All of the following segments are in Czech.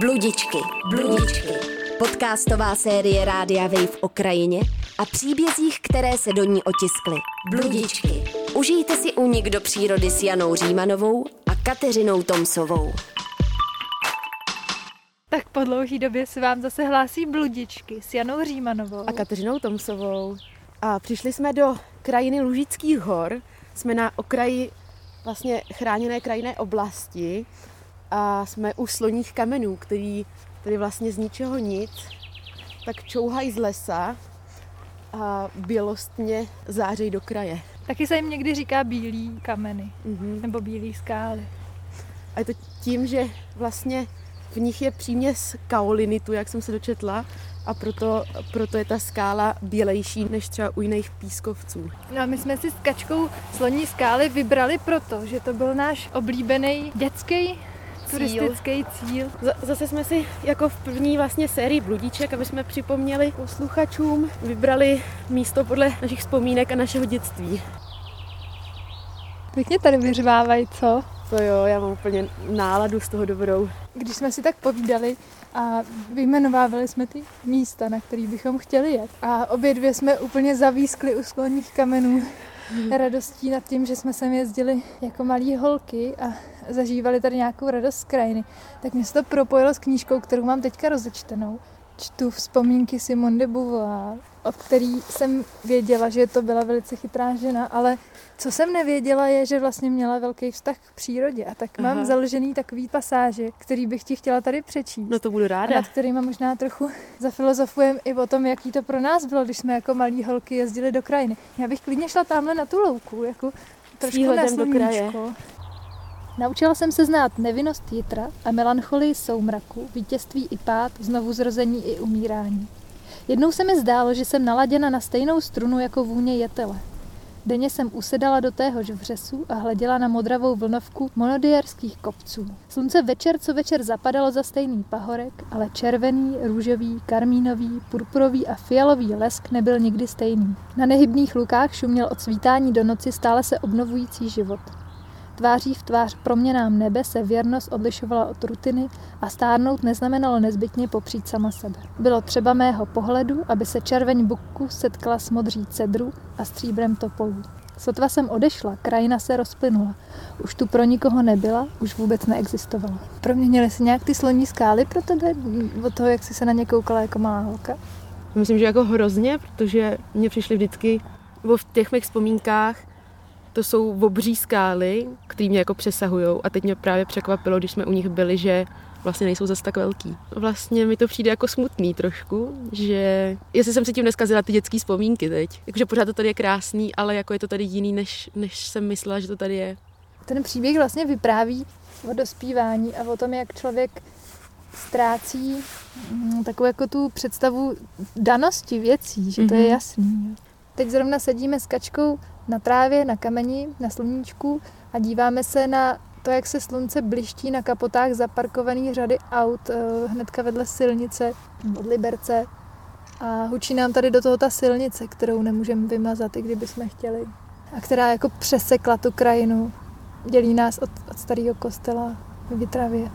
Bludičky, bludičky. Podcastová série Rádia Wave o krajině a příbězích, které se do ní otiskly. Bludičky. Užijte si únik do přírody s Janou Římanovou a Kateřinou Tomsovou. Tak po dlouhý době se vám zase hlásí bludičky s Janou Římanovou. a Kateřinou Tomsovou. A přišli jsme do krajiny Lužických hor. Jsme na okraji vlastně chráněné krajinné oblasti a jsme u sloních kamenů, který tady vlastně z ničeho nic tak čouhají z lesa a bělostně zářejí do kraje. Taky se jim někdy říká bílý kameny Mhm. nebo bílý skály. A je to tím, že vlastně v nich je příměs kaolinitu, jak jsem se dočetla, a proto, proto je ta skála bělejší než třeba u jiných pískovců. No a my jsme si s Kačkou sloní skály vybrali proto, že to byl náš oblíbený dětský turistický cíl. Z- Zase jsme si jako v první vlastně sérii bludíček, aby jsme připomněli posluchačům, vybrali místo podle našich vzpomínek a našeho dětství. Pěkně tady vyřvávají, co? To jo, já mám úplně náladu z toho dobrou. Když jsme si tak povídali a vyjmenovávali jsme ty místa, na který bychom chtěli jet. A obě dvě jsme úplně zavískli u skloních kamenů radostí nad tím, že jsme sem jezdili jako malí holky a zažívali tady nějakou radost z krajiny. Tak mě se to propojilo s knížkou, kterou mám teďka rozečtenou. Čtu vzpomínky Simone de Beauvoir, od který jsem věděla, že to byla velice chytrá žena, ale co jsem nevěděla je, že vlastně měla velký vztah k přírodě a tak mám Aha. založený takový pasáže, který bych ti chtěla tady přečíst. No to budu a ráda. nad kterýma možná trochu zafilozofujeme i o tom, jaký to pro nás bylo, když jsme jako malí holky jezdili do krajiny. Já bych klidně šla tamhle na tu louku, jako trošku na výhledem do kraje. sluníčko. Naučila jsem se znát nevinnost jitra a melancholii soumraku, vítězství i pád, znovu zrození i umírání. Jednou se mi zdálo, že jsem naladěna na stejnou strunu jako vůně jetele. Denně jsem usedala do téhož vřesu a hleděla na modravou vlnovku monodierských kopců. Slunce večer co večer zapadalo za stejný pahorek, ale červený, růžový, karmínový, purpurový a fialový lesk nebyl nikdy stejný. Na nehybných lukách šuměl od svítání do noci stále se obnovující život. Tváří v tvář proměnám nebe se věrnost odlišovala od rutiny a stárnout neznamenalo nezbytně popřít sama sebe. Bylo třeba mého pohledu, aby se červeň bukku setkala s modří cedru a stříbrem topolů. Sotva jsem odešla, krajina se rozplynula. Už tu pro nikoho nebyla, už vůbec neexistovala. Proměnily se nějak ty sloní skály pro tebe? Od toho, jak jsi se na ně koukala jako malá holka? Myslím, že jako hrozně, protože mě přišly vždycky, v těch mých vzpomínkách, to jsou obří skály, které mě jako přesahují. A teď mě právě překvapilo, když jsme u nich byli, že vlastně nejsou zase tak velký. Vlastně mi to přijde jako smutný trošku, že jestli jsem si tím neskazila ty dětské vzpomínky teď. Jakože pořád to tady je krásný, ale jako je to tady jiný, než, než jsem myslela, že to tady je. Ten příběh vlastně vypráví o dospívání a o tom, jak člověk ztrácí mm, takovou jako tu představu danosti věcí, že to je Mhm. jasný. Teď zrovna sedíme s kačkou na trávě, na kameni, na sluníčku a díváme se na to, jak se slunce bliští na kapotách zaparkovaných řady aut eh, hnedka vedle silnice od Liberce a hučí nám tady do toho ta silnice, kterou nemůžeme vymazat, i kdybychom chtěli. A která jako přesekla tu krajinu dělí nás od, od starého kostela v Vitravě.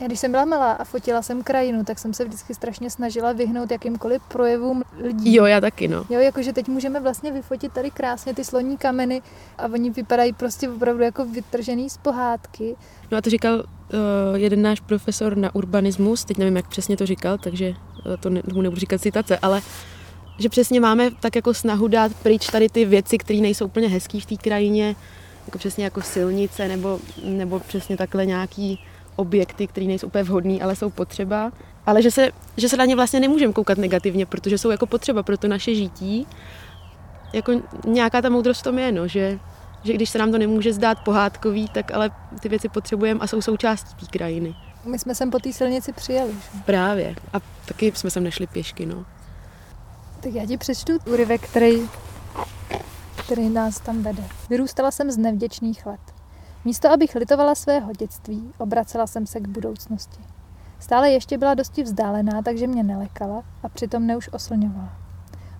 Já když jsem byla malá a fotila jsem krajinu, tak jsem se vždycky strašně snažila vyhnout jakýmkoliv projevům lidí. Jo, já taky, no. Jo, jakože teď můžeme vlastně vyfotit tady krásně ty sloní kameny a oni vypadají prostě opravdu jako vytržený z pohádky. No a to říkal uh, jeden náš profesor na urbanismus, teď nevím, jak přesně to říkal, takže uh, to ne, tomu nebudu říkat citace, ale že přesně máme tak jako snahu dát pryč tady ty věci, které nejsou úplně hezký v té krajině, jako přesně jako silnice nebo, nebo přesně takhle nějaký objekty, které nejsou úplně vhodný, ale jsou potřeba. Ale že se, že se na ně vlastně nemůžeme koukat negativně, protože jsou jako potřeba pro to naše žití. Jako nějaká ta moudrost v tom je, no, že, že když se nám to nemůže zdát pohádkový, tak ale ty věci potřebujeme a jsou součástí té krajiny. My jsme sem po té silnici přijeli. Že? Právě. A taky jsme sem nešli pěšky, no. Tak já ti přečtu úryvek, který, který nás tam vede. Vyrůstala jsem z nevděčných let. Místo, abych litovala svého dětství, obracela jsem se k budoucnosti. Stále ještě byla dosti vzdálená, takže mě nelekala a přitom mne už oslňovala.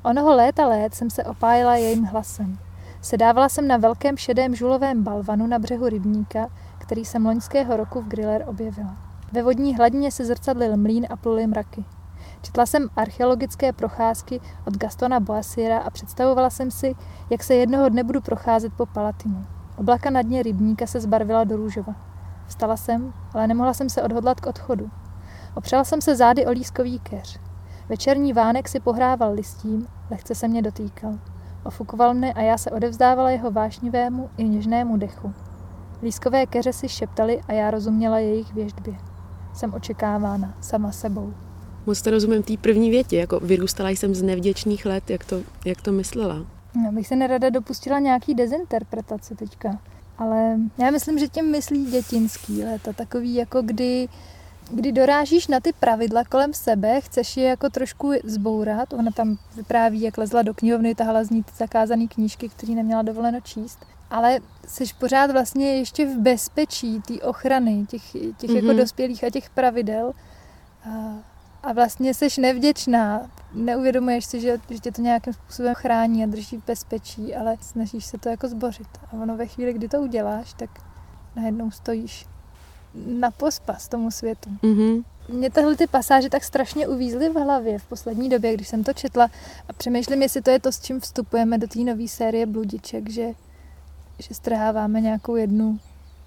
Onoho léta let jsem se opájela jejím hlasem. Sedávala jsem na velkém šedém žulovém balvanu na břehu rybníka, který jsem loňského roku v Griller objevila. Ve vodní hladině se zrcadlil mlín a pluly mraky. Četla jsem archeologické procházky od Gastona Boasiera a představovala jsem si, jak se jednoho dne budu procházet po Palatinu. Oblaka na dně rybníka se zbarvila do růžova. Vstala jsem, ale nemohla jsem se odhodlat k odchodu. Opřela jsem se zády o lískový keř. Večerní vánek si pohrával listím, lehce se mě dotýkal. Ofukoval mne a já se odevzdávala jeho vášnivému i něžnému dechu. Lískové keře si šeptaly a já rozuměla jejich věždbě. Jsem očekávána sama sebou. Moc to rozumím té první větě, jako vyrůstala jsem z nevděčných let, jak to, jak to myslela. Já bych se nerada dopustila nějaký dezinterpretace teďka. Ale já myslím, že tím myslí dětinský léta, takový jako kdy, kdy dorážíš na ty pravidla kolem sebe, chceš je jako trošku zbourat. Ona tam vypráví, jak lezla do knihovny, tahala z ní zakázané knížky, které neměla dovoleno číst. Ale jsi pořád vlastně ještě v bezpečí té ochrany, těch, těch mm-hmm. jako mhm. dospělých a těch pravidel. A, a vlastně jsi nevděčná. Neuvědomuješ si, že, že tě to nějakým způsobem chrání a drží v bezpečí, ale snažíš se to jako zbořit. A ono ve chvíli, kdy to uděláš, tak najednou stojíš na pospas tomu světu. Mm-hmm. Mě tyhle ty pasáže tak strašně uvízly v hlavě v poslední době, když jsem to četla a přemýšlím, jestli to je to, s čím vstupujeme do té nové série Bludiček, že, že strháváme nějakou jednu,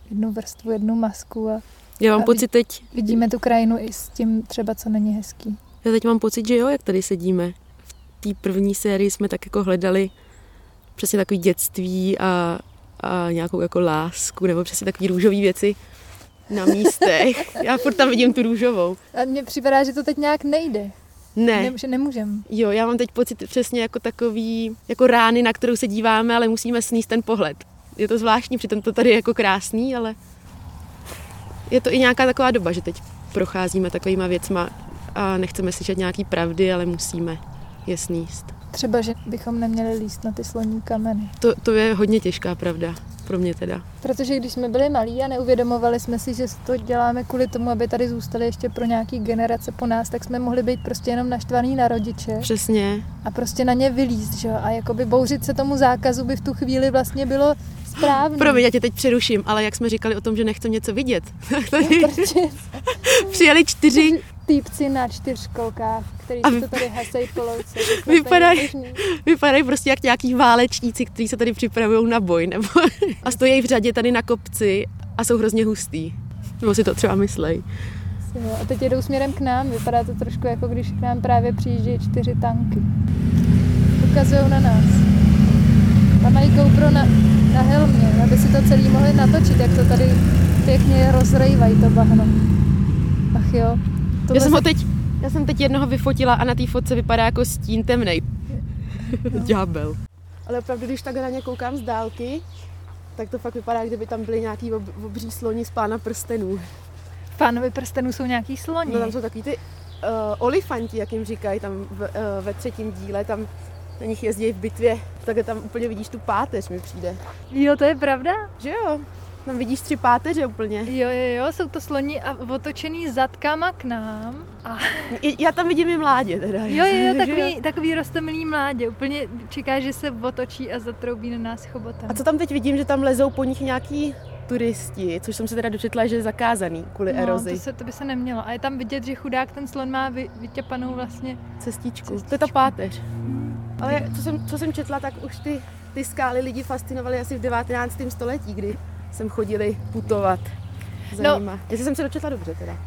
jednu vrstvu, jednu masku a já mám pocit teď... Vidíme tu krajinu i s tím třeba, co není hezký. Já teď mám pocit, že jo, jak tady sedíme. V té první sérii jsme tak jako hledali přesně takový dětství a, a nějakou jako lásku, nebo přesně takové růžové věci na místech. Já furt tam vidím tu růžovou. A mně připadá, že to teď nějak nejde. Ne. ne že nemůžem. Jo, já mám teď pocit přesně jako takový, jako rány, na kterou se díváme, ale musíme sníst ten pohled. Je to zvláštní, přitom to tady je jako krásný, ale je to i nějaká taková doba, že teď procházíme takovýma věcma a nechceme slyšet nějaký pravdy, ale musíme je sníst. Třeba, že bychom neměli líst na ty sloní kameny. To, to je hodně těžká pravda, pro mě teda. Protože když jsme byli malí a neuvědomovali jsme si, že to děláme kvůli tomu, aby tady zůstali ještě pro nějaký generace po nás, tak jsme mohli být prostě jenom naštvaný na rodiče. Přesně. A prostě na ně vylíst, že A jakoby bouřit se tomu zákazu by v tu chvíli vlastně bylo správný. Promiň, já tě teď přeruším, ale jak jsme říkali o tom, že nechcem něco vidět, tak tady přijeli čtyři týpci na čtyřkolkách, který a vy... to tady hasejí po louce. Vypadají, vypadají prostě jak nějaký válečníci, kteří se tady připravují na boj, nebo a stojí v řadě tady na kopci a jsou hrozně hustý. Nebo si to třeba myslej. A teď jedou směrem k nám, vypadá to trošku jako když k nám právě přijíždějí čtyři tanky. Ukazují na nás. Tam mají GoPro na, na helmě, aby si to celý mohli natočit, jak to tady pěkně rozrejvají to bahno. Ach jo. Já jsem, ho teď, já jsem teď jednoho vyfotila a na té fotce vypadá jako stín temnej. No. Ďábel. Ale opravdu, když tak na ně koukám z dálky, tak to fakt vypadá, kdyby tam byly nějaký ob, obří sloni z pána prstenů. Pánovi prstenů jsou nějaký sloni? No tam jsou takový ty uh, olifanti, jak jim říkají, tam v, uh, ve třetím díle, tam na nich jezdí v bitvě, tak tam úplně vidíš tu páteř, mi přijde. Jo, to je pravda? Že jo? Tam vidíš tři páteře úplně. Jo, jo, jo, jsou to sloni a otočený zadkama k nám. A... Já tam vidím i mládě teda. Jo, jo, jo, takový, jo. takový rostomilý mládě. Úplně čeká, že se otočí a zatroubí na nás chobotem. A co tam teď vidím, že tam lezou po nich nějaký turisti, což jsem se teda dočetla, že je zakázaný kvůli no, erozi. To, se, to by se nemělo. A je tam vidět, že chudák ten slon má vy, vytěpanou vlastně cestičku. cestičku. To je ta páteř. Ale co jsem, co jsem četla, tak už ty, ty skály lidi fascinovaly asi v 19. století, kdy jsem chodili putovat za no. nima. Jestli jsem se dočetla dobře teda.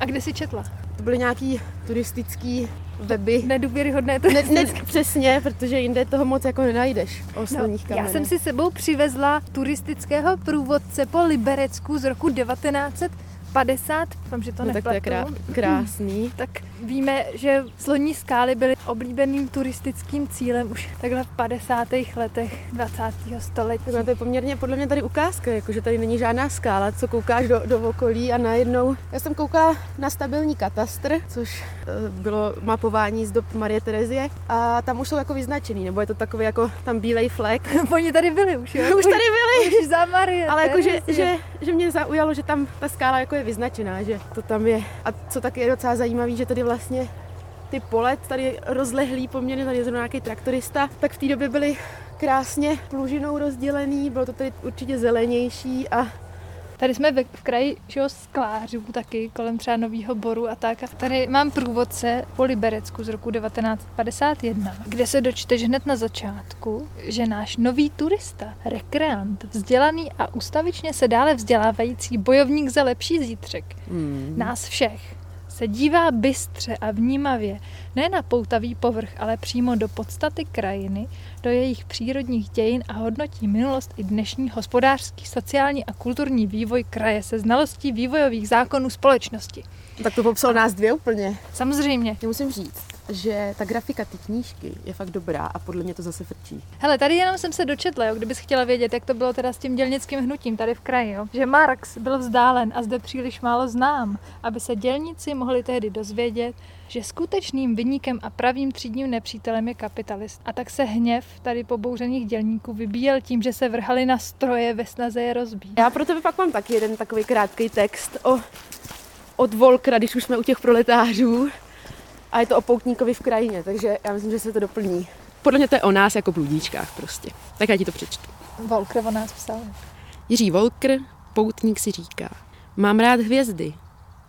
A kde jsi četla? To byly nějaký turistický weby. Nedůvěryhodné to. Ne, ne, přesně, protože jinde toho moc jako nenajdeš o no, Já jsem si sebou přivezla turistického průvodce po Liberecku z roku 1900 50, doufám, že to no, tak to je krá- krásný. tak víme, že sloní skály byly oblíbeným turistickým cílem už takhle v 50. letech 20. století. Tak to je poměrně podle mě tady ukázka, jakože tady není žádná skála, co koukáš do, do okolí a najednou... Já jsem koukala na stabilní katastr, což uh, bylo mapování z dob Marie Terezie a tam už jsou jako vyznačený, nebo je to takový jako tam bílej flek. Oni tady byli už, jo? už tady byli. Už za Marie Ale jako, že, že, že, mě zaujalo, že tam ta skála jako je vyznačená, že to tam je. A co taky je docela zajímavé, že tady vlastně ty pole tady rozlehlý poměrně, tady je zrovna nějaký traktorista, tak v té době byly krásně plužinou rozdělený, bylo to tady určitě zelenější a Tady jsme ve v kraji že jo, sklářů taky, kolem třeba Nového Boru a tak. A tady mám průvodce po Liberecku z roku 1951, kde se dočteš hned na začátku, že náš nový turista, rekreant, vzdělaný a ustavičně se dále vzdělávající bojovník za lepší zítřek, Hmm. nás všech, se dívá bystře a vnímavě ne na poutavý povrch, ale přímo do podstaty krajiny, do jejich přírodních dějin a hodnotí minulost i dnešní hospodářský, sociální a kulturní vývoj kraje se znalostí vývojových zákonů společnosti. Tak to popsal nás dvě úplně. Samozřejmě. Já musím říct, že ta grafika té knížky je fakt dobrá a podle mě to zase frčí. Hele, tady jenom jsem se dočetla, jo, kdybys chtěla vědět, jak to bylo teda s tím dělnickým hnutím tady v kraji, jo. že Marx byl vzdálen a zde příliš málo znám, aby se dělníci mohli tehdy dozvědět, že skutečným vyníkem a pravým třídním nepřítelem je kapitalist. A tak se hněv tady pobouřených dělníků vybíjel tím, že se vrhali na stroje ve snaze je rozbít. Já pro tebe pak mám taky jeden takový krátký text o, od Volkra, když už jsme u těch proletářů. A je to o poutníkovi v krajině, takže já myslím, že se to doplní. Podle mě to je o nás jako bludíčkách prostě. Tak já ti to přečtu. Volker o nás psal. Jiří Volker, poutník si říká, mám rád hvězdy,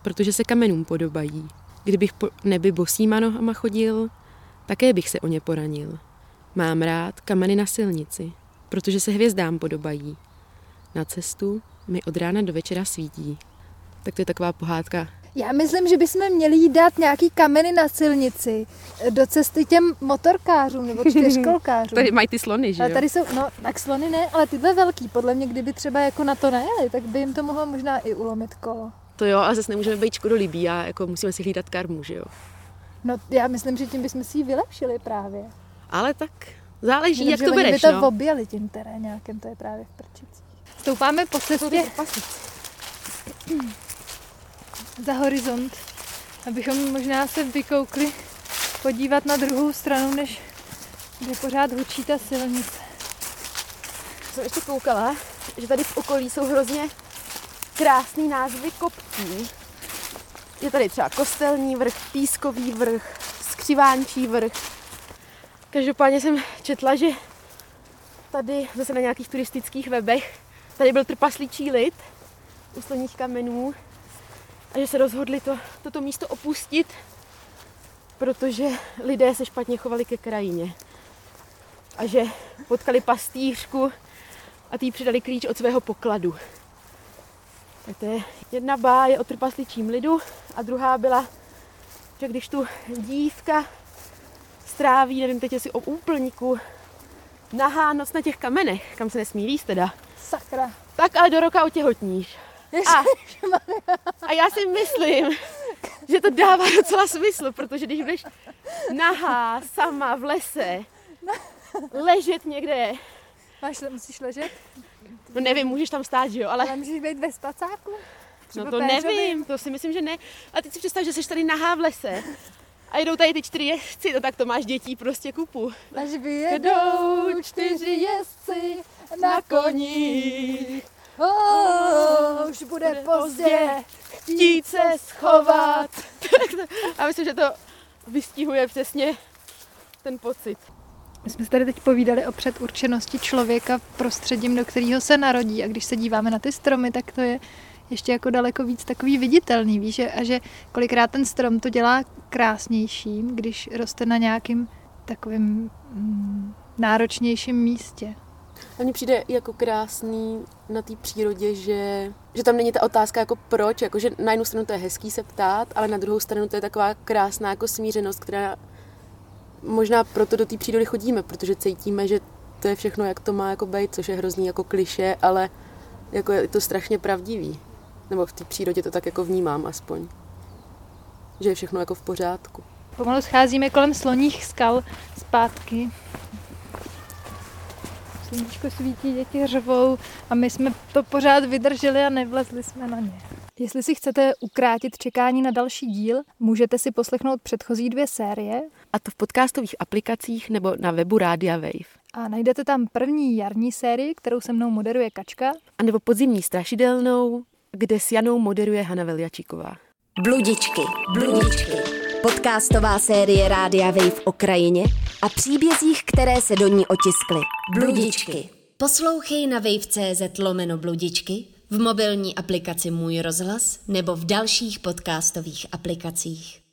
protože se kamenům podobají. Kdybych po nebi bosýma nohama chodil, také bych se o ně poranil. Mám rád kameny na silnici, protože se hvězdám podobají. Na cestu mi od rána do večera svítí. Tak to je taková pohádka. Já myslím, že bychom měli jí dát nějaký kameny na silnici do cesty těm motorkářům nebo čtyřkolkářům. Tady mají ty slony, že jo? tady jsou, no, tak slony ne, ale tyhle velký, podle mě, kdyby třeba jako na to nejeli, tak by jim to mohlo možná i ulomit kolo. To jo, ale zase nemůžeme být škodolibí a jako musíme si hlídat karmu, že jo? No, já myslím, že tím bychom si ji vylepšili právě. Ale tak záleží, Jenomže jak to bereš, by to no. objeli tím terénákem, to je právě v prčicích. Stoupáme po cestě za horizont, abychom možná se vykoukli podívat na druhou stranu, než kde pořád hučí ta silnice. jsem ještě koukala, že tady v okolí jsou hrozně krásný názvy kopcí. Je tady třeba Kostelní vrch, Pískový vrch, Skřivánčí vrch. Každopádně jsem četla, že tady zase na nějakých turistických webech tady byl trpaslíčí lid u sloních kamenů a že se rozhodli to, toto místo opustit, protože lidé se špatně chovali ke krajině. A že potkali pastýřku a tý přidali klíč od svého pokladu. Tak to je jedna báje o trpasličím lidu a druhá byla, že když tu dívka stráví, nevím teď jestli o úplníku, nahá noc na těch kamenech, kam se nesmí líst teda, Sakra. tak ale do roka otěhotníš. A, a já si myslím, že to dává docela smysl, protože když budeš nahá, sama v lese, ležet někde, Máš, musíš ležet? no nevím, můžeš tam stát, že jo, ale Ale můžeš být ve spacáku? No Třeba to péřový? nevím, to si myslím, že ne. A teď si představ, že jsi tady nahá v lese a jedou tady ty čtyři jezdci, no tak to máš dětí prostě kupu. Až vyjedou čtyři jezdci na koních. Oh, už bude Bude pozdě, Chtít se schovat. a myslím, že to vystihuje přesně ten pocit. My jsme se tady teď povídali o předurčenosti člověka prostředím, do kterého se narodí. A když se díváme na ty stromy, tak to je ještě jako daleko víc takový viditelný, víš, a že kolikrát ten strom to dělá krásnějším, když roste na nějakým takovým mm, náročnějším místě. A mně přijde jako krásný na té přírodě, že, že tam není ta otázka jako proč, jako že na jednu stranu to je hezký se ptát, ale na druhou stranu to je taková krásná jako smířenost, která možná proto do té přírody chodíme, protože cítíme, že to je všechno, jak to má jako být, což je hrozný jako kliše, ale jako je to strašně pravdivý. Nebo v té přírodě to tak jako vnímám aspoň. Že je všechno jako v pořádku. Pomalu scházíme kolem sloních skal zpátky. Sluníčko svítí, děti řvou a my jsme to pořád vydrželi a nevlezli jsme na ně. Jestli si chcete ukrátit čekání na další díl, můžete si poslechnout předchozí dvě série A to v podcastových aplikacích nebo na webu Rádia Wave. a najdete tam první jarní sérii, kterou se mnou moderuje Kačka. A nebo podzimní strašidelnou, kde s Janou moderuje Hana Veljačíková. Bludičky, bludičky. Podcastová série Rádia Wave o krajině a příbězích, které se do ní otiskly. Bludičky. Poslouchej na wave.cz lomeno bludičky, v mobilní aplikaci Můj rozhlas nebo v dalších podcastových aplikacích.